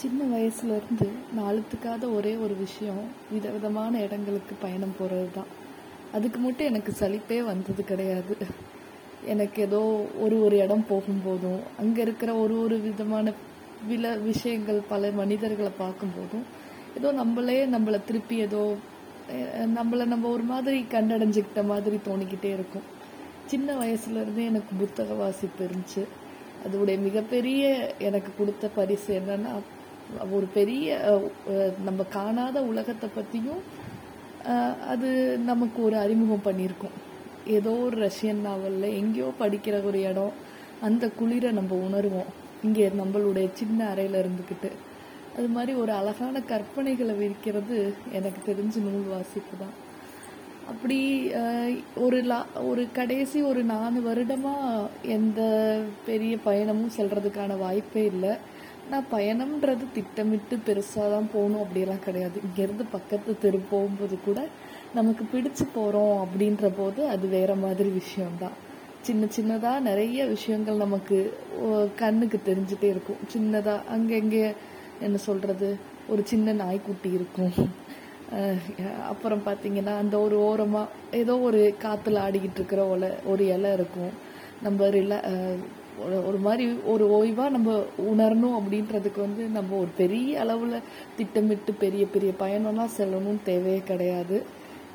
சின்ன வயசுலேருந்து நான் அழுத்துக்காத ஒரே ஒரு விஷயம் விதவிதமான இடங்களுக்கு பயணம் போகிறது தான் அதுக்கு மட்டும் எனக்கு சலிப்பே வந்தது கிடையாது. எனக்கு ஏதோ ஒரு ஒரு இடம் போகும்போதும் அங்கே இருக்கிற ஒரு ஒரு விதமான வில விஷயங்கள் பல மனிதர்களை பார்க்கும்போதும் ஏதோ நம்மளே நம்மளை திருப்பி ஏதோ நம்மளை நம்ம ஒரு மாதிரி கண்டடைஞ்சிக்கிட்ட மாதிரி தோணிக்கிட்டே இருக்கும். சின்ன வயசுலேருந்தே எனக்கு புத்தக வாசிப்பு இருந்துச்சு. அதோடைய மிகப்பெரிய எனக்கு கொடுத்த பரிசு என்னன்னா ஒரு பெரிய நம்ம காணாத உலகத்தை பற்றியும் அது நமக்கு ஒரு அறிமுகம் பண்ணியிருக்கும். ஏதோ ஒரு ரஷ்யன் நாவலில் எங்கேயோ படிக்கிற ஒரு இடம் அந்த குளிரை நம்ம உணர்வோம். இங்கே நம்மளுடைய சின்ன அறையில் இருந்துக்கிட்டு. அது மாதிரி ஒரு அழகான கற்பனைகளை விரிக்கிறது எனக்கு தெரிஞ்ச நூல் வாசிப்பு தான். அப்படி ஒரு லா ஒரு கடைசி ஒரு நாலு வருடமாக எந்த பெரிய பயணமும் செல்றதுக்கான வாய்ப்பே இல்லை. நான் பயணம்ன்றது திட்டமிட்டு பெருசாக தான் போகணும் அப்படியெல்லாம் கிடையாது. இங்கேருந்து பக்கத்து தெரு போகும்போது கூட நமக்கு பிடிச்சு போகிறோம் அப்படின்ற போது அது வேற மாதிரி விஷயம்தான். சின்ன சின்னதாக நிறைய விஷயங்கள் நமக்கு கண்ணுக்கு தெரிஞ்சுட்டே இருக்கும். சின்னதாக அங்கங்கே என்ன சொல்கிறது ஒரு சின்ன நாய்க்குட்டி இருக்கும். அப்புறம் பார்த்தீங்கன்னா அந்த ஒரு ஓரமாக ஏதோ ஒரு காற்றுல ஆடிக்கிட்டு இருக்கிற ஒலை ஒரு இலை இருக்கும். நம்ம ரிலா ஒரு- ஒரு மாதிரி ஒரு ஓய்வாக நம்ம உணரணும் அப்படின்றதுக்கு வந்து நம்ம ஒரு பெரிய அளவில் திட்டமிட்டு பெரிய பெரிய பயணம்லாம் செல்லணும்னு தேவையே கிடையாது.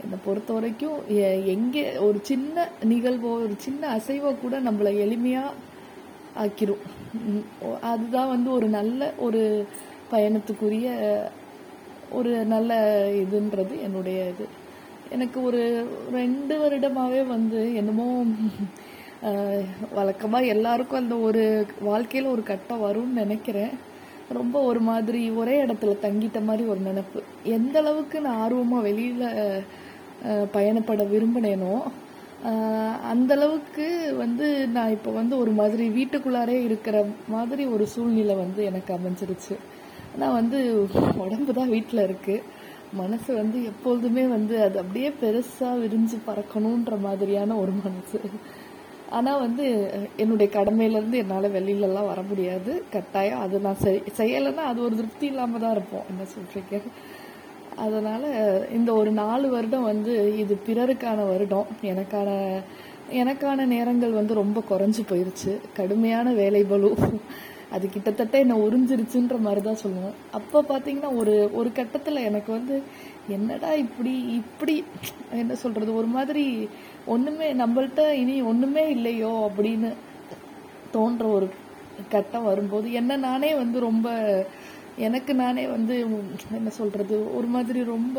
என்னை பொறுத்த வரைக்கும் எ- எங்கே ஒரு சின்ன நிகழ்வோ ஒரு சின்ன அசைவோ கூட நம்மளை எளிமையாக ஆக்கிரும். அதுதான் வந்து ஒரு நல்ல ஒரு பயணத்துக்குரிய ஒரு நல்ல இதுன்றது என்னுடைய இது. எனக்கு ஒரு ரெண்டு வருடமாகவே வந்து என்னமோ வழக்கமாக எல்லாருக்கும் அந்த ஒரு வாழ்க்கையில் ஒரு கட்டம் வரும்னு நினைக்கிறேன். ரொம்ப ஒரு மாதிரி ஒரே இடத்துல தங்கிட்ட மாதிரி ஒரு நினப்பு. எந்த அளவுக்கு நான் ஆர்வமாக வெளியில் பயணப்பட விரும்பினேனோ அந்தளவுக்கு வந்து நான் இப்போ வந்து ஒரு மாதிரி வீட்டுக்குள்ளாரே இருக்கிற மாதிரி ஒரு சூழ்நிலை வந்து எனக்கு அமைஞ்சிருச்சு. ஆனால் வந்து உடம்பு தான் வீட்டில் இருக்குது மனசு வந்து எப்பொழுதுமே வந்து அது அப்படியே பெருசாக விரிஞ்சு பறக்கணுன்ற மாதிரியான ஒரு மனசு. ஆனால் வந்து என்னுடைய கடமையிலேருந்து என்னால் வெளியிலலாம் வர முடியாது. கட்டாயம் அது நான் செய் செய்யலைன்னா அது ஒரு திருப்தி இல்லாமல் தான் இருப்போம். என்ன சொல்கிறீங்க அதனால் இந்த ஒரு நாலு வருடம் வந்து இது பிறருக்கான வருடம். எனக்கான எனக்கான நேரங்கள் வந்து ரொம்ப குறைஞ்சி போயிருச்சு. கடுமையான வேலை பலு அது கிட்டத்தட்ட என்னை உறிஞ்சிருச்சுன்ற மாதிரி தான் சொல்லுவேன். அப்போ பார்த்தீங்கன்னா ஒரு ஒரு கட்டத்தில் எனக்கு வந்து என்னடா இப்படி இப்படி என்ன சொல்கிறது ஒரு மாதிரி ஒன்றுமே நம்மள்ட்ட இனி ஒன்றுமே இல்லையோ அப்படின்னு தோன்ற ஒரு கட்டம் வரும்போது என்ன நானே வந்து ரொம்ப எனக்கு நானே வந்து என்ன சொல்கிறது ஒரு மாதிரி ரொம்ப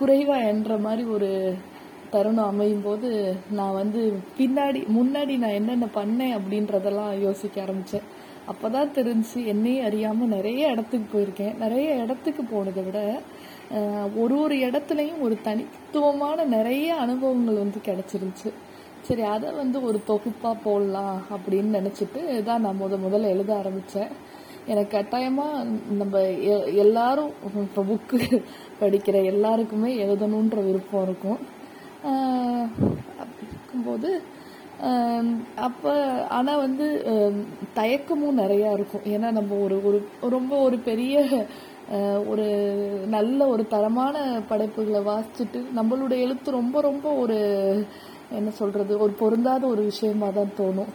குறைவா என்ற மாதிரி ஒரு தருணம் அமையும் போது நான் வந்து பின்னாடி முன்னாடி நான் என்னென்ன பண்ணேன் அப்படின்றதெல்லாம் யோசிக்க ஆரம்பித்தேன் அப்போ தான் தெரிஞ்சு என்னையே அறியாமல் நிறைய இடத்துக்கு போயிருக்கேன். நிறைய இடத்துக்கு போனதை விட ஒரு ஒரு இடத்துலையும் ஒரு தனித்துவமான நிறைய அனுபவங்கள் வந்து கிடச்சிருந்துச்சு. சரி அதை வந்து ஒரு தொகுப்பாக போடலாம் அப்படின்னு நினச்சிட்டு தான் நான் முத முதல்ல எழுத ஆரம்பித்தேன் எனக்கு கட்டாயமாக நம்ம எ- எல்லாரும் இப்போ புக்கு படிக்கிற எல்லாருக்குமே எழுதணுன்ற விருப்பம் இருக்கும். அப்படி இருக்கும்போது அப்போ ஆனால் வந்து தயக்கமும் நிறையா இருக்கும். ஏன்னா நம்ம ஒரு ஒரு ரொம்ப ஒரு பெரிய ஒரு நல்ல ஒரு தரமான படைப்புகளை வாசிச்சுட்டு நம்மளுடைய எழுத்து ரொம்ப ரொம்ப ஒரு என்ன சொல்கிறது ஒரு பொருந்தாத ஒரு விஷயமா தான் தோணும்.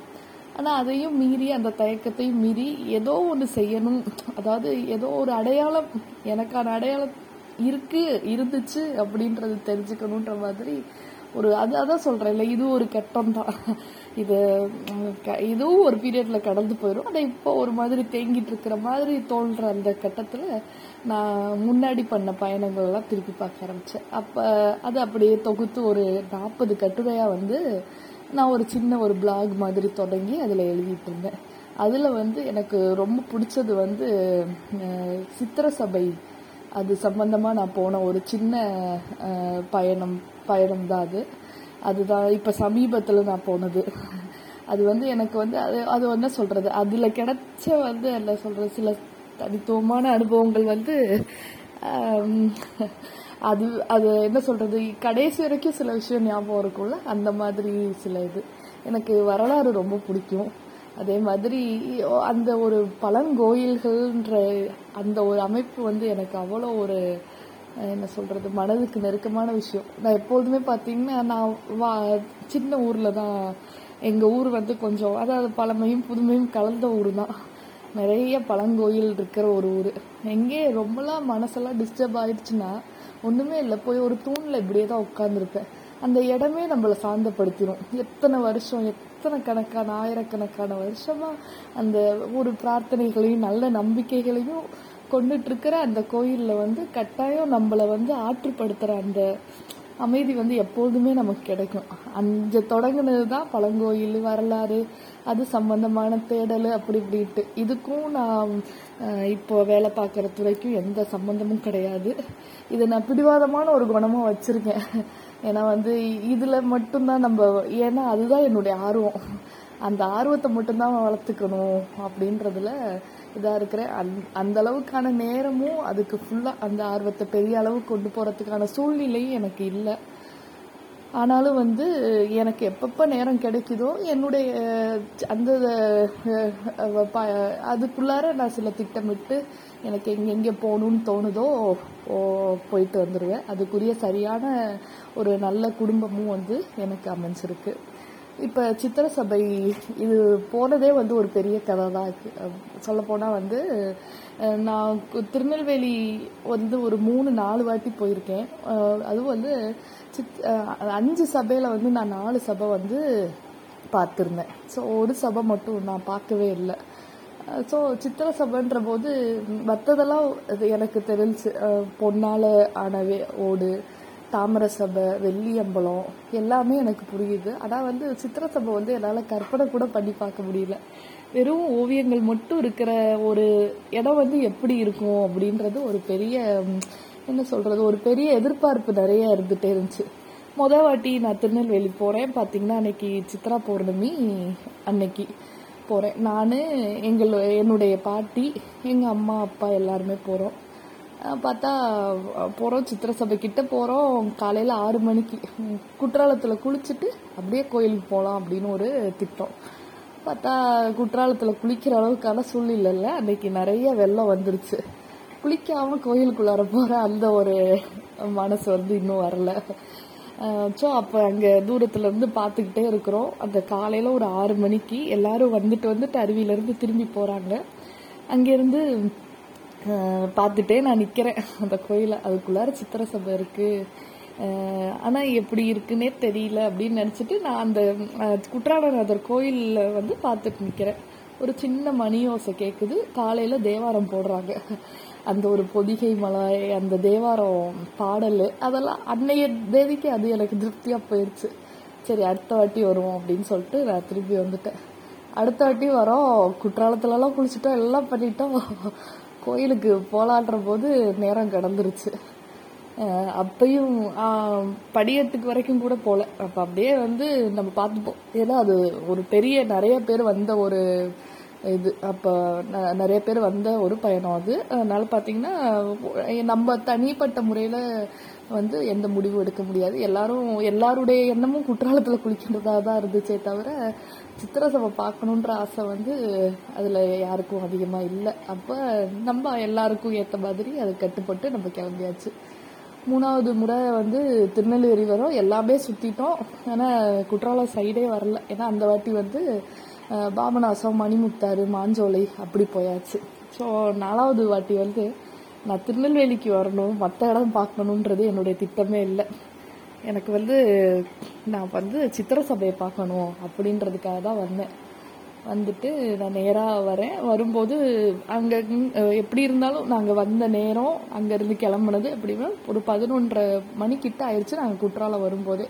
ஆனால் அதையும் மீறி அந்த தயக்கத்தையும் மீறி ஏதோ ஒன்று செய்யணும். அதாவது ஏதோ ஒரு அடையாளம் எனக்கான அடையாளம் இருக்குது இருந்துச்சு அப்படின்றது தெரிஞ்சுக்கணுன்ற மாதிரி ஒரு அது அதான் சொல்கிறேன் இல்லை இது ஒரு கட்டம் தான் இது க- இதுவும் ஒரு பீரியடில் கடந்து போயிடும் ஆனால் இப்போ ஒரு மாதிரி தேங்கிட்டு இருக்கிற மாதிரி தோன்ற அந்த கட்டத்தில் நான் முன்னாடி பண்ண பயணங்கள்லாம் திருப்பி பார்க்க ஆரம்பித்தேன் அப்போ அது அப்படியே தொகுத்து ஒரு நாற்பது கட்டுரையாக வந்து நான் ஒரு சின்ன ஒரு பிளாக் மாதிரி தொடங்கி அதில் எழுதிட்டு இருந்தேன். அதில் வந்து எனக்கு ரொம்ப பிடிச்சது வந்து சித்திர சபை அது சம்மந்தமாக நான் போன ஒரு சின்ன பயணம் பயணம் தான் அது. அதுதான் இப்போ சமீபத்தில் நான் போனது. அது வந்து எனக்கு வந்து அது அது என்ன சொல்கிறது அதில் கிடைச்ச வந்து என்ன சொல்கிறது சில தனித்துவமான அனுபவங்கள் வந்து அது அது என்ன சொல்கிறது கடைசி வரைக்கும் சில விஷயம் ஞாபகம் இருக்கும்ல? அந்த மாதிரி சில இது. எனக்கு வரலாறு ரொம்ப பிடிக்கும். அதே மாதிரி அந்த ஒரு பழங்கோயில்கள்ன்ற அந்த ஒரு அமைப்பு வந்து எனக்கு அவ்வளோ ஒரு என்ன சொல்கிறது மனதுக்கு நெருக்கமான விஷயம். நான் எப்போதுமே பார்த்தீங்கன்னா நான் வா சின்ன ஊரில் தான் எங்கள் ஊர் வந்து கொஞ்சம் அதாவது பழமையும் புதுமையும் கலந்த ஊர் தான். நிறைய பழங்கோயில் இருக்கிற ஒரு ஊர். எங்கே ரொம்பலாம் மனசெல்லாம் டிஸ்டர்ப் ஆயிடுச்சுன்னா ஒன்றுமே இல்லை. போய் ஒரு தூணில் இப்படியே தான் உட்காந்துருப்பேன் அந்த இடமே நம்மளை சாந்தப்படுத்திடும் எத்தனை வருஷம் எத்தனை கணக்கான ஆயிரக்கணக்கான வருஷமா அந்த ஒரு பிரார்த்தனைகளையும் நல்ல நம்பிக்கைகளையும் கொண்டுட்டு இருக்கிற அந்த கோயிலில் வந்து கட்டாயம் நம்மளை வந்து ஆற்றுப்படுத்துகிற அந்த அமைதி வந்து எப்பொழுதுமே நமக்கு கிடைக்கும். அஞ்சு தொடங்கினது தான் பழங்கோயில் வரலாறு அது சம்பந்தமான தேடல் அப்படி இப்படின்ட்டு. இதுக்கும் நான் இப்போ வேலை பார்க்குற துறைக்கும் எந்த சம்பந்தமும் கிடையாது. இதை நான் பிடிவாதமான ஒரு குணமாக வச்சுருக்கேன். ஏன்னா வந்து இதில் மட்டும்தான் நம்ம ஏன்னா அதுதான் என்னுடைய ஆர்வம். அந்த ஆர்வத்தை மட்டும்தான் வளர்த்துக்கணும் அப்படின்றதுல இதாக இருக்கிறேன். அந் அந்த அளவுக்கான நேரமும் அதுக்கு ஃபுல்லாக அந்த ஆர்வத்தை பெரிய அளவுக்கு கொண்டு போகிறதுக்கான சூழ்நிலையும் எனக்கு இல்லை. ஆனாலும் வந்து எனக்கு எப்பப்போ நேரம் கிடைக்குதோ என்னுடைய அந்த ப- அதுக்குள்ளார நான் சில திட்டமிட்டு எனக்கு எங்கெங்கே போகணும்னு தோணுதோ போயிட்டு வந்துடுவேன் அதுக்குரிய சரியான ஒரு நல்ல குடும்பமும் வந்து எனக்கு அமைஞ்சிருக்கு. இப்போ சித்திர சபை இது போனதே வந்து ஒரு பெரிய கதை தான் சொல்லப்போனால் வந்து நான் திருநெல்வேலி வந்து ஒரு மூணு நாலு வாட்டி போயிருக்கேன். அதுவும் வந்து சித் அஞ்சு சபையில் வந்து நான் நாலு சபை வந்து பார்த்துருந்தேன். ஸோ ஒரு சபை மட்டும் நான் பார்க்கவே இல்லை. ஸோ சித்திர சபைன்ற போது மற்றதெல்லாம் அது எனக்கு தெரிஞ்சு பொன்னால் ஆனவே ஓடு. தாமர சபை வெள்ளியம்பலம் எல்லாமே எனக்கு புரியுது. ஆனால் வந்து சித்திர சபை வந்து என்னால் கற்பனை கூட பண்ணி பார்க்க முடியல. வெறும் ஓவியங்கள் மட்டும் இருக்கிற ஒரு இடம் வந்து எப்படி இருக்கும் அப்படின்றது ஒரு பெரிய என்ன சொல்கிறது ஒரு பெரிய எதிர்பார்ப்பு நிறைய இருந்துகிட்டே இருந்துச்சு. முத வாட்டி நான் திருநெல்வேலி போகிறேன் பார்த்தீங்கன்னா அன்னைக்கு சித்ரா பௌர்ணமி அன்னைக்கு போகிறேன் நான் எங்கள் என்னுடைய பாட்டி எங்கள் அம்மா அப்பா எல்லாருமே போகிறோம் பார்த்தா போகிறோம் சித்திர சபை கிட்ட போகிறோம் காலையில் ஆறு மணிக்கு. குற்றாலத்தில் குளிச்சுட்டு அப்படியே கோயிலுக்கு போகலாம் அப்படின்னு ஒரு திட்டம். பார்த்தா குற்றாலத்தில் குளிக்கிற அளவுக்கான சூழ்நிலையில் அன்றைக்கி அன்னைக்கு நிறைய வெள்ளம் வந்துருச்சு. குளிக்காமல் கோயிலுக்குள்ளார போகிற அந்த ஒரு மனசு வந்து இன்னும் வரல. ஸோ அப்போ அங்கே தூரத்துலேருந்து பார்த்துக்கிட்டே இருக்கிறோம். அந்த காலையில் ஒரு ஆறு மணிக்கு எல்லாரும் வந்துட்டு வந்துட்டு அருவியிலேருந்து திரும்பி போகிறாங்க அங்கேருந்து பார்த்துட்டே நான் நிற்கிறேன் அந்த கோயிலை அதுக்குள்ளார சித்திர சபை இருக்குது ஆனால் எப்படி இருக்குன்னே தெரியல அப்படின்னு நினச்சிட்டு நான் அந்த குற்றாலநாதர் கோயிலில் வந்து பார்த்துட்டு நிற்கிறேன் ஒரு சின்ன மணி ஓசை கேட்குது காலையில் தேவாரம் போடுறாங்க. அந்த ஒரு பொதிகை மலை அந்த தேவாரம் பாடல் அதெல்லாம் அன்னைய தேதிக்கு அது எனக்கு திருப்தியாக போயிடுச்சு சரி அடுத்த வாட்டி வருவோம் அப்படின்னு சொல்லிட்டு நான் திருப்பி வந்துட்டேன். அடுத்த வாட்டி வரோம். குற்றாலத்துலலாம் குளிச்சுட்டோம். எல்லாம் பண்ணிட்டோம். கோயிலுக்கு போலான்ற போது நேரம் கடந்துருச்சு. அப்பையும் படியத்துக்கு வரைக்கும் கூட போகல அப்போ அப்படியே வந்து நம்ம பார்த்துப்போம். ஏன்னா அது ஒரு பெரிய நிறைய பேர் வந்த ஒரு இது. அப்போ ந- நிறைய பேர் வந்த ஒரு பயணம் அது. அதனால பார்த்தீங்கன்னா நம்ம தனிப்பட்ட முறையில் வந்து எந்த முடிவும் எடுக்க முடியாது. எல்லாரும் எல்லாருடைய எண்ணமும் குற்றாலத்தில் குளிக்கின்றதாக தான் இருந்துச்சே தவிர சித்திர சபை பார்க்கணுன்ற ஆசை வந்து அதில் யாருக்கும் அதிகமாக இல்லை. அப்போ நம்ம எல்லாருக்கும் ஏற்ற மாதிரி அது கட்டுப்பட்டு நம்ம கிளம்பியாச்சு. மூணாவது முறை வந்து திருநெல்வேலி வரும். எல்லாமே சுற்றிட்டோம் ஆனால் குற்றாலம் சைடே வரல. ஏன்னா அந்த வாட்டி வந்து பாபநாசம் மணிமுத்தாறு மாஞ்சோலை அப்படி போயாச்சு. ஸோ நாலாவது வாட்டி வந்து நான் திருநெல்வேலிக்கு வரணும் மற்ற இடம் பார்க்கணுன்றது என்னுடைய திட்டமே இல்லை. எனக்கு வந்து நான் வந்து சித்திர சபையை பார்க்கணும் அப்படின்றதுக்காக தான் வந்தேன். வந்துட்டு நான் நேராக வரேன். வரும்போது அங்கே எப்படி இருந்தாலும் நாங்கள் வந்த நேரம் அங்கேருந்து கிளம்புனது எப்படின்னா ஒரு பதினொன்றரை மணிக்கிட்ட ஆயிடுச்சு நாங்கள் குற்றாலம் வரும்போதே.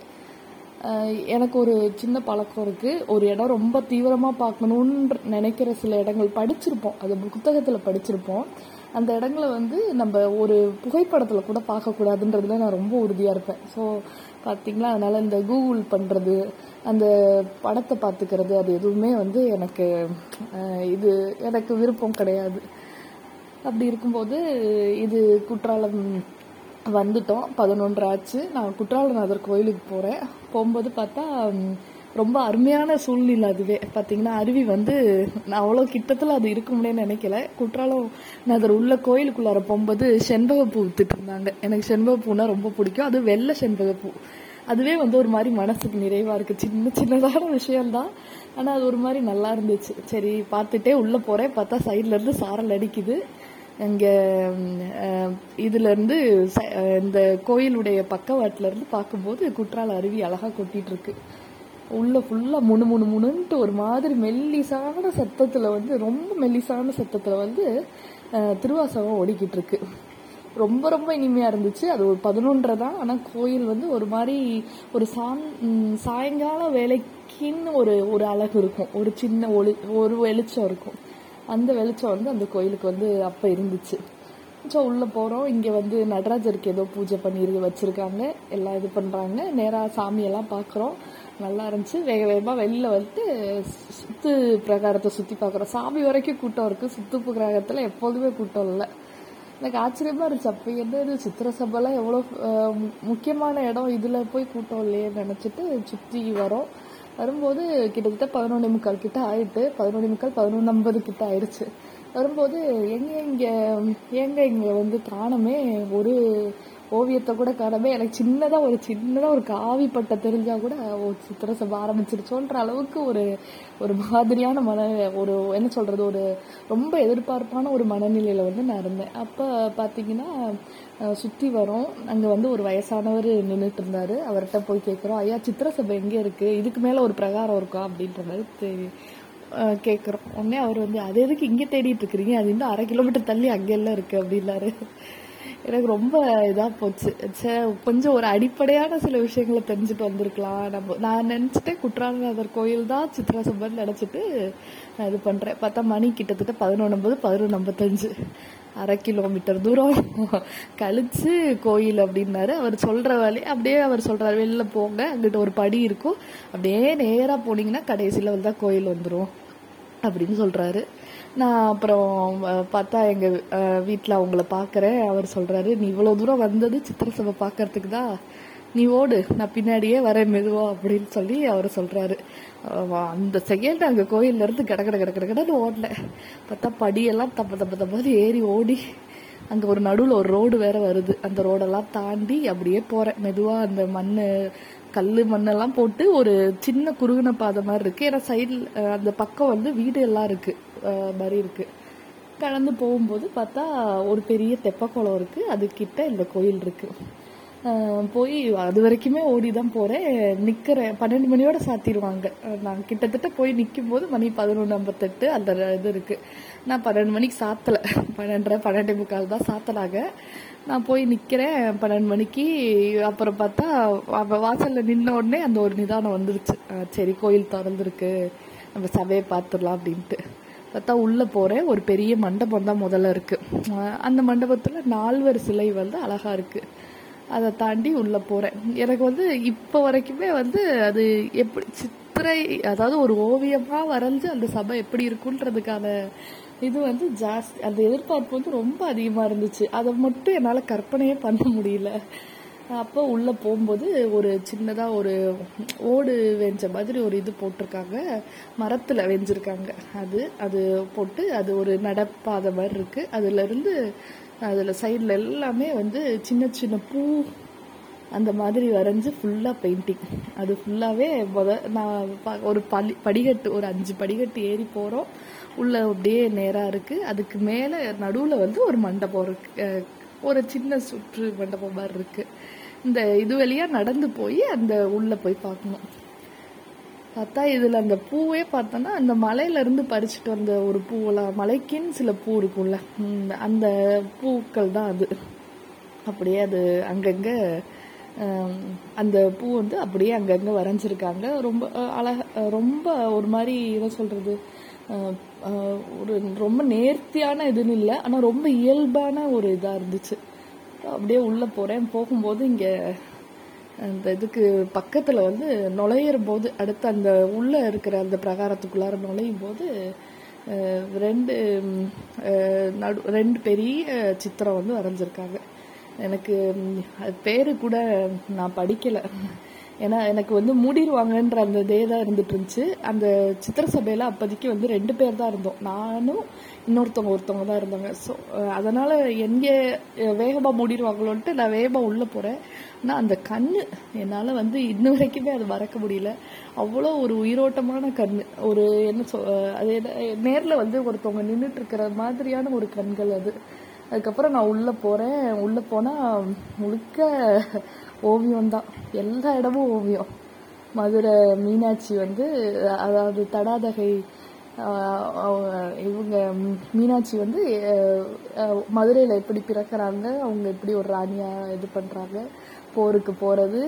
எனக்கு ஒரு சின்ன பழக்கம் இருக்குது ஒரு இடம் ரொம்ப தீவிரமாக பார்க்கணுன்ற நினைக்கிற சில இடங்கள் படிச்சிருப்போம். அது புத்தகத்தில் படிச்சிருப்போம். அந்த இடங்களை வந்து நம்ம ஒரு புகைப்படத்தில் கூட பார்க்கக்கூடாதுன்றதுல நான் ரொம்ப உறுதியாக இருப்பேன். ஸோ பார்த்தீங்களா அதனால் இந்த கூகுள் பண்ணுறது அந்த படத்தை பார்த்துக்கிறது அது எதுவுமே வந்து எனக்கு இது எனக்கு விருப்பம் கிடையாது. அப்படி இருக்கும்போது இது குற்றாலம் வந்துட்டோம். பதினொன்று ஆச்சு. நான் குற்றாலநாதர் கோயிலுக்கு போகிறேன் போகும்போது பார்த்தா ரொம்ப அருமையான சூழ்நிலை அதுவே. பார்த்தீங்கன்னா அருவி வந்து நான் அவ்வளோ கிட்டத்தில் அது இருக்க முடியும்னு நினைக்கல. குற்றாலம் நான் உள்ள கோயிலுக்குள்ளார போகும்போது செண்பகப்பூ வித்துட்டு இருந்தாங்க. எனக்கு செண்பகப்பூனா ரொம்ப பிடிக்கும். அது வெள்ளை செண்பகப்பூ. அதுவே வந்து ஒரு மாதிரி மனசுக்கு நிறைவாக இருக்குது சின்ன சின்னதான விஷயம்தான். ஆனால் அது ஒரு மாதிரி நல்லா இருந்துச்சு. சரி பார்த்துட்டே உள்ளே போகிறேன் பார்த்தா சைட்லேருந்து சாரல் அடிக்குது. இங்கே இதுலேருந்து இந்த கோயிலுடைய பக்கவாட்டிலேருந்து பார்க்கும்போது குற்றால அருவி அழகாக கொட்டிகிட்ருக்கு இருக்கு. உள்ள ஃபுல்லாக முணு முணு முணுன்ட்டு ஒரு மாதிரி மெல்லிசான சத்தத்தில் வந்து ரொம்ப மெல்லிசான சத்தத்தில் வந்து திருவாசகம் ஓடிக்கிட்டு இருக்கு ரொம்ப ரொம்ப இனிமையாக இருந்துச்சு. அது ஒரு பதினொன்றரை தான். ஆனால் கோயில் வந்து ஒரு மாதிரி ஒரு சாங் சாயங்கால வேலைக்குன்னு ஒரு ஒரு அழகு இருக்கும். ஒரு சின்ன ஒளி ஒரு வெளிச்சம் இருக்கும். அந்த வெளிச்சம் வந்து அந்த கோயிலுக்கு வந்து அப்போ இருந்துச்சு. ஸோ உள்ளே போகிறோம் இங்கே வந்து நடராஜருக்கு ஏதோ பூஜை பண்ணி வச்சுருக்காங்க. எல்லாம் இது பண்ணுறாங்க நேராக சாமியெல்லாம் பார்க்குறோம் நல்லா இருந்துச்சு. வேக வேகமாக வெளியில் வந்துட்டு சுத்து பிரகாரத்தை சுற்றி பார்க்குறோம். சாமி வரைக்கும் கூட்டம் இருக்குது சுத்து பிரகாரத்தில் எப்போதுமே கூட்டம் இல்லை. எனக்கு ஆச்சரியமாக இருந்துச்சு. அப்போ என்ன இது? சித்திர சபைலாம் எவ்வளோ முக்கியமான இடம். இதில் போய் கூட்டம் இல்லையே நினச்சிட்டு சுற்றி வரோம். வரும்போது கிட்டத்தட்ட பதினொன்று முக்கால் கிட்ட ஆயிட்டு பதினொன்று முக்கால் பதினொன்று ஐம்பது கிட்ட ஆயிடுச்சு வரும்போது எங்கே இங்கே ஏங்க இங்கே வந்து காணமே ஒரு ஓவியத்தை கூட காணமே எனக்கு சின்னதாக ஒரு சின்னதாக ஒரு காவி பட்டை தெரிஞ்சால் கூட ஓ சித்திர சபை ஆரம்பிச்சிருச்சோன்ற அளவுக்கு ஒரு ஒரு மாதிரியான மன ஒரு என்ன சொல்கிறது ஒரு ரொம்ப எதிர்பார்ப்பான ஒரு மனநிலையில் வந்து நான் இருந்தேன். அப்போ பார்த்தீங்கன்னா சுற்றி வரோம். அங்கே வந்து ஒரு வயசானவர் நின்றுட்டு இருந்தார் அவர்கிட்ட போய் கேட்குறோம் ஐயா சித்திர சபை எங்கே இருக்குது இதுக்கு மேலே ஒரு பிரகாரம் இருக்கா? அப்படின்ற மாதிரி தெரி- கேட்குறோம் உடனே அவர் வந்து அது எதுக்கு இங்கே தேடிட்டு இருக்கிறீங்க? அது இன்னும் அரை கிலோமீட்டர் தள்ளி அங்கெல்லாம் இருக்குது அப்படின்னாரு. எனக்கு ரொம்ப இதாக போச்சு. சே கொஞ்சம் ஒரு அடிப்படையான சில விஷயங்களை தெரிஞ்சுட்டு வந்திருக்கலாம். நம்ம நான் நினச்சிட்டேன் குற்றாலநாதர் கோயில் தான் சித்ரா சம்பன் நினச்சிட்டு நான் இது பண்ணுறேன் பார்த்தா மணி கிட்டத்தட்ட பதினொன்பது பதினொன்று ஐம்பத்தஞ்சு அரை கிலோமீட்டர் தூரம். கழிச்சு கோயில் அப்படின்னாரு. அவர் சொல்கிற வேலையை அப்படியே அவர் சொல்கிறார் வெளில போங்க. அங்கிட்ட ஒரு படி இருக்கும். அப்படியே நேராக போனீங்கன்னா கடைசியில் வந்து தான் கோயில் வந்துடும் அப்படின்னு சொல்கிறாரு நான் அப்புறம் பார்த்தா எங்கள் வீட்டில் அவங்கள பார்க்குறேன் அவர் சொல்கிறாரு நீ இவ்வளோ தூரம் வந்தது சித்திர சபை பாக்குறதுக்கு தான். நீ ஓடு நான் பின்னாடியே வரேன் மெதுவா அப்படின்னு சொல்லி அவர் சொல்கிறாரு அந்த செகண்ட் அங்கே கோயில்ல இருந்து கட கட கட கடன்னு ஓடல. பார்த்தா படியெல்லாம் தப்ப தப்ப தப்பாது ஏறி ஓடி அங்கே ஒரு நடுவில் ஒரு ரோடு வேற வருது. அந்த ரோடெல்லாம் தாண்டி அப்படியே போகிறேன் மெதுவாக அந்த மண் கல் மண்ணெல்லாம் போட்டு ஒரு சின்ன குறுகின பாதை மாதிரி இருக்குது ஏன்னா சைடில் அந்த பக்கம் வந்து வீடு எல்லாம் இருக்குது மாதிரி இருக்குது கடந்து போகும்போது பார்த்தா ஒரு பெரிய தெப்பக்குளம் இருக்குது அதுக்கிட்ட இந்த கோயில் இருக்குது போய் அது வரைக்குமே ஓடி தான் போகிறேன் நிற்கிறேன் பன்னெண்டு மணியோட சாத்திடுவாங்க. நான் கிட்டத்தட்ட போய் நிற்கும் போது மணி பதினொன்று ஐம்பத்தெட்டு அந்த இது இருக்குது நான் பன்னெண்டு மணிக்கு சாத்தலை. பன்னெண்டரை பன்னெண்டே முக்கால் தான் சாத்தலாங்க நான் போய் நிற்கிறேன் பன்னெண்டு மணிக்கு அப்புறம் பார்த்தா அவ வாசலில் நின்ன உடனே அந்த ஒரு நிதானம் வந்துருச்சு. சரி கோயில் திறந்துருக்கு. நம்ம சபையை பார்த்துடலாம் அப்படின்ட்டு. பார்த்தா உள்ளே போகிறேன் ஒரு பெரிய மண்டபம் தான் முதல்ல இருக்குது அந்த மண்டபத்தில் நால்வர் சிலை வந்து அழகாக இருக்குது அதை தாண்டி உள்ளே போகிறேன் எனக்கு வந்து இப்போ வரைக்குமே வந்து அது எப்படி சித்திரை அதாவது ஒரு ஓவியமாக வரைஞ்சு அந்த சபை எப்படி இருக்குன்றதுக்கான இது வந்து ஜாஸ்தி அந்த எதிர்பார்ப்பு வந்து ரொம்ப அதிகமாக இருந்துச்சு. அதை மட்டும் என்னால் கற்பனையே பண்ண முடியல. அப்போ உள்ள போகும்போது ஒரு சின்னதாக ஒரு ஓடு வெஞ்ச மாதிரி ஒரு இது போட்டிருக்காங்க. மரத்தில் வெஞ்சிருக்காங்க. அது அது போட்டு அது ஒரு நடப்பாதை மாதிரி இருக்குது அதுலேருந்து அதில் சைடில் எல்லாமே வந்து சின்ன சின்ன பூ அந்த மாதிரி வரைஞ்சி ஃபுல்லாக பெயிண்டிங் அது ஃபுல்லாகவே முத நான் ப- ஒரு படி படிக்கட்டு ஒரு அஞ்சு படிக்கட்டு ஏறி போகிறோம் உள்ள அப்படியே நேராக இருக்குது அதுக்கு மேலே நடுவில் வந்து ஒரு மண்டபம் இருக்கு. ஒரு சின்ன சுற்று மண்டபம் மாதிரி இருக்குது இந்த இது வழியாக நடந்து போய் அந்த உள்ளே போய் பார்க்கணும். பார்த்தா இதில் அந்த பூவே பார்த்தோன்னா அந்த மலையிலேருந்து பறிச்சுட்டு வந்த ஒரு பூவெல்லாம் மலைக்குன்னு சில பூ இருக்கும்ல. அந்த பூக்கள் தான் அது. அப்படியே அது அங்கங்கே அந்த பூ வந்து அப்படியே அங்கங்கே வரைஞ்சிருக்காங்க. ரொம்ப அழக ரொம்ப ஒரு மாதிரி என்ன சொல்கிறது ஒரு ரொம்ப நேர்த்தியான இதுன்னு இல்லை ஆனால் ரொம்ப இயல்பான ஒரு இதாக இருந்துச்சு. அப்படியே உள்ளே போகிறேன் போகும்போது இங்கே அந்த இதுக்கு பக்கத்தில் வந்து நுழையிற போது அடுத்து அந்த உள்ளே இருக்கிற அந்த பிரகாரத்துக்குள்ளார நுழையும் போது ரெண்டு நடு ரெண்டு பெரிய சித்திரம் வந்து வரைஞ்சிருக்காங்க. எனக்கு அது பேரு கூட நான் படிக்கலை. ஏன்னா எனக்கு வந்து மூடிடுவாங்கன்ற அந்த இதே தான் இருந்துட்டு இருந்துச்சு. அந்த சித்திர சபையில் அப்போதைக்கு வந்து ரெண்டு பேர் தான் இருந்தோம். நானும் இன்னொருத்தவங்க ஒருத்தவங்க தான் இருந்தாங்க. ஸோ அதனால் எங்கே வேகமாக மூடிடுவாங்களோன்ட்டு நான் வேகமாக உள்ளே போகிறேன் ஆனால் அந்த கண் என்னால் வந்து இன்ன வரைக்குமே அது மறக்க முடியல. அவ்வளோ ஒரு உயிரோட்டமான கண் ஒரு என்ன சொ அது நேரில் வந்து ஒருத்தவங்க நின்றுட்டு இருக்கிற மாதிரியான ஒரு கண்கள் அது. அதுக்கப்புறம் நான் உள்ளே போகிறேன் உள்ளே போனால் முழுக்க ஓவியம் தான். எல்லா இடமும் ஓவியம். மதுரை மீனாட்சி வந்து அதாவது தடாதகை இவங்க மீனாட்சி வந்து மதுரையில் எப்படி பிறக்கிறாங்க அவங்க எப்படி ஒரு ராணியாக இது பண்ணுறாங்க போருக்கு போகிறது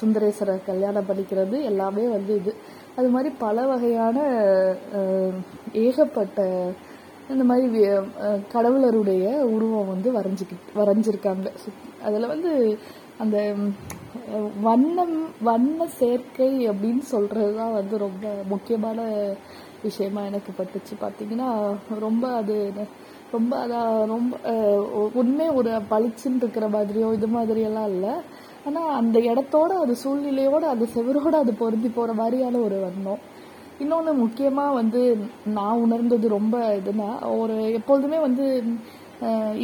சுந்தரேஸ்வரர் கல்யாணம் பண்ணிக்கிறது எல்லாமே வந்து இது. அது மாதிரி பல வகையான ஏகப்பட்ட இந்த மாதிரி கடவுளருடைய உருவம் வந்து வரைஞ்சிக்கிட்டு வரைஞ்சிருக்காங்க. அதில் வந்து அந்த வண்ணம் வண்ண சேர்க்கை அப்படின்னு சொல்கிறது தான் வந்து ரொம்ப முக்கியமான விஷயமா எனக்கு பட்டுச்சு. பார்த்தீங்கன்னா ரொம்ப அது ரொம்ப அதான் ரொம்ப உண்மை ஒரு பளிச்சுன்னு இருக்கிற மாதிரியோ இது மாதிரியெல்லாம் இல்லை. ஆனால் அந்த இடத்தோட அது சூழ்நிலையோடு அது செவரோட அது பொருந்தி போகிற மாதிரியான ஒரு வண்ணம். இன்னொன்று முக்கியமாக வந்து நான் உணர்ந்தது ரொம்ப இதுனா ஒரு எப்பொழுதுமே வந்து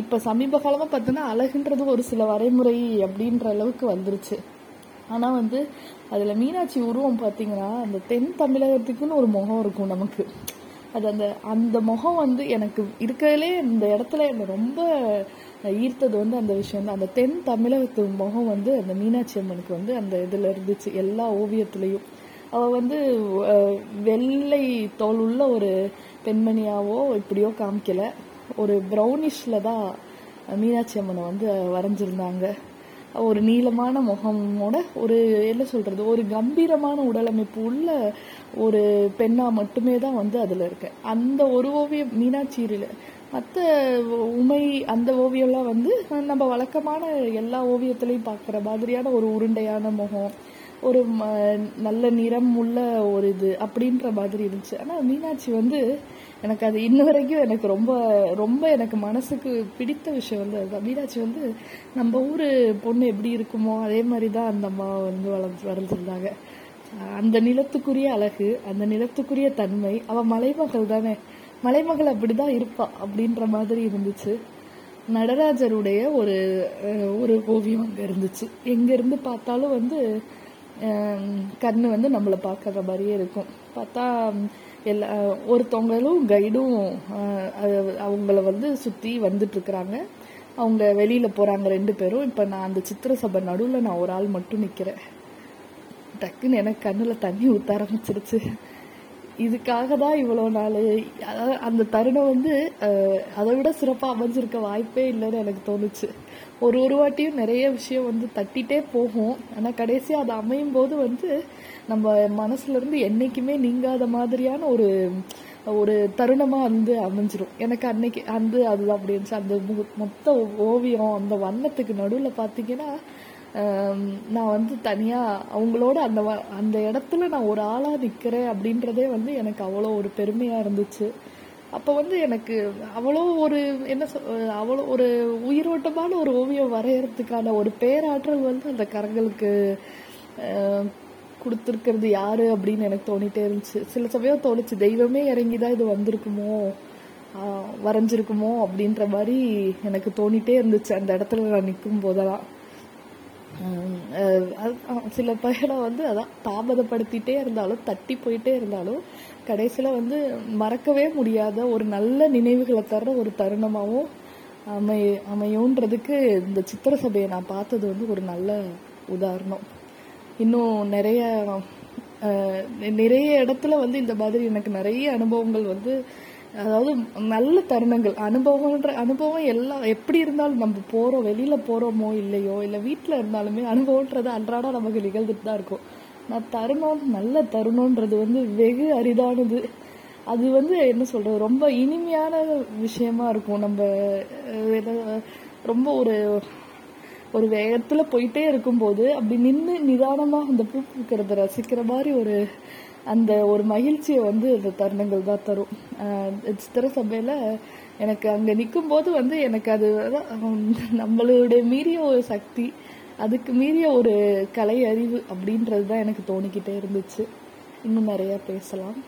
இப்போ சமீப காலமாக பார்த்தோன்னா அழகுன்றது ஒரு சில வரைமுறை அப்படின்ற அளவுக்கு வந்துருச்சு. ஆனால் வந்து அதில் மீனாட்சி உருவம் பார்த்தீங்கன்னா அந்த தென் தமிழகத்துக்குன்னு ஒரு முகம் இருக்கும் நமக்கு. அது அந்த அந்த முகம் வந்து எனக்கு இருக்கிறதுலே இந்த இடத்துல என்னை ரொம்ப ஈர்த்தது வந்து அந்த விஷயம் தான் அந்த தென் தமிழகத்து முகம் வந்து அந்த மீனாட்சி அம்மனுக்கு வந்து அந்த இதில் இருந்துச்சு எல்லா ஓவியத்துலேயும். அவள் வந்து வெள்ளை தோல் உள்ள ஒரு பெண்மணியாவோ இப்படியோ காமிக்கல. ஒரு ப்ரௌனிஷில் தான் மீனாட்சி அம்மனை வந்து வரைஞ்சிருந்தாங்க. ஒரு நீளமான முகமோட ஒரு என்ன சொல்கிறது ஒரு கம்பீரமான உடலமைப்பு உள்ள ஒரு பெண்ணாக மட்டுமே தான் வந்து அதில் இருக்கு. அந்த ஒரு ஓவியம் மீனாட்சியில் மற்ற உமை அந்த ஓவியம்லாம் வந்து நம்ம வழக்கமான எல்லா ஓவியத்துலேயும் பார்க்குற மாதிரியான ஒரு உருண்டையான முகம் ஒரு ம நல்ல நிறம் உள்ள ஒரு இது அப்படின்ற மாதிரி இருந்துச்சு. ஆனால் மீனாட்சி வந்து எனக்கு அது இன்ன வரைக்கும் எனக்கு ரொம்ப ரொம்ப எனக்கு மனசுக்கு பிடித்த விஷயம் வந்து அதுதான். மீனாட்சி வந்து நம்ம ஊர் பொண்ணு எப்படி இருக்குமோ அதே மாதிரி தான் அந்த அம்மா வந்து வளர்ந்து வளர்ந்துருந்தாங்க. அந்த நிலத்துக்குரிய அழகு அந்த நிலத்துக்குரிய தன்மை அவள் மலைமகள் தானே. மலைமகள் அப்படி தான் இருப்பாள் அப்படின்ற மாதிரி இருந்துச்சு. நடராஜருடைய ஒரு ஒரு ஓவியம் அங்கே இருந்துச்சு. எங்கேருந்து பார்த்தாலும் வந்து கண் வந்து நம்மளை பார்க்குற மாதிரியே இருக்கும். பார்த்தா எல்லா ஒருத்தவங்களும் கைடும் அவங்கள வந்து சுற்றி வந்துட்டுருக்குறாங்க அவங்க வெளியில் போகிறாங்க ரெண்டு பேரும். இப்போ நான் அந்த சித்திர சபை நடுவில் நான் ஒரு ஆள் மட்டும் நிற்கிறேன் டக்குன்னு எனக்கு கண்ணில் தண்ணி ஊற்ற ஆரம்பிச்சிருச்சு. இதுக்காக தான் இவ்வளோ நாள். அதாவது அந்த தருணம் வந்து அதை விட சிறப்பாக அமைஞ்சிருக்க வாய்ப்பே இல்லைன்னு எனக்கு தோணுச்சு. ஒரு ஒரு வாட்டியும் நிறைய விஷயம் வந்து தட்டிகிட்டே போகும். ஆனால் கடைசியாக அது அமையும் போது வந்து நம்ம மனசுலேருந்து என்றைக்குமே நீங்காத மாதிரியான ஒரு ஒரு தருணமாக வந்து அமைஞ்சிரும். எனக்கு அன்னைக்கு அந்த அதுதான் அப்படி இருந்துச்சு அந்த மொத்த ஓவியம் அந்த வண்ணத்துக்கு நடுவில் பார்த்தீங்கன்னா நான் வந்து தனியாக அவங்களோட அந்த அந்த இடத்துல நான் ஒரு ஆளாக நிற்கிறேன் அப்படின்றதே வந்து எனக்கு அவ்வளோ ஒரு பெருமையாக இருந்துச்சு. அப்போ வந்து எனக்கு அவ்வளோ ஒரு என்ன சொ அவ்வளோ ஒரு உயிரோட்டமான ஒரு ஓவியம் வரைகிறதுக்கான ஒரு பேராற்றல் வந்து அந்த கரங்களுக்கு கொடுத்துருக்கிறது யாரு அப்படின்னு எனக்கு தோணிட்டே இருந்துச்சு. சில சமயம் தோணுச்சு தெய்வமே இறங்கி தான் இது வந்திருக்குமோ? வரைஞ்சிருக்குமோ? அப்படின்ற மாதிரி எனக்கு தோணிட்டே இருந்துச்சு. அந்த இடத்துல நான் நிற்கும் போதெல்லாம் சில பேரை வந்து அதான் தாமதப்படுத்திட்டே இருந்தாலும் தட்டி போயிட்டே இருந்தாலும் கடைசியில் வந்து மறக்கவே முடியாத ஒரு நல்ல நினைவுகளை தர்ற ஒரு தருணமாகவும் அமை அமையுன்றதுக்கு இந்த சித்திர சபையை நான் பார்த்தது வந்து ஒரு நல்ல உதாரணம். இன்னும் நிறைய நிறைய இடத்துல வந்து இந்த மாதிரி எனக்கு நிறைய அனுபவங்கள் வந்து அதாவது நல்ல தருணங்கள் அனுபவம்ன்ற அனுபவம் எல்லாம் எப்படி இருந்தாலும் நம்ம போகிறோம் வெளியில் போகிறோமோ இல்லையோ இல்லை வீட்டில் இருந்தாலுமே அனுபவன்றது அன்றாடம் நமக்கு நிகழ்ந்துட்டு தான் இருக்கும். நான் தருணம் நல்ல தருணன்றது வந்து வெகு அரிதானது. அது வந்து என்ன சொல்கிறது ரொம்ப இனிமையான விஷயமா இருக்கும். நம்ம ரொம்ப ஒரு ஒரு வேகத்தில் போயிட்டே இருக்கும்போது அப்படி நின்று நிதானமாக அந்த பூ பூக்கிறத ரசிக்கிற மாதிரி ஒரு அந்த ஒரு மகிழ்ச்சியை வந்து அந்த தருணங்கள் தான் தரும். சித்திர சபையில் எனக்கு அங்கே நிற்கும்போது வந்து எனக்கு அது நம்மளுடைய மீறிய ஒரு சக்தி அதுக்கு மீறிய ஒரு கலை அறிவு அப்படின்றது தான் எனக்கு தோணிக்கிட்டே இருந்துச்சு. இன்னும் நிறையா பேசலாம்.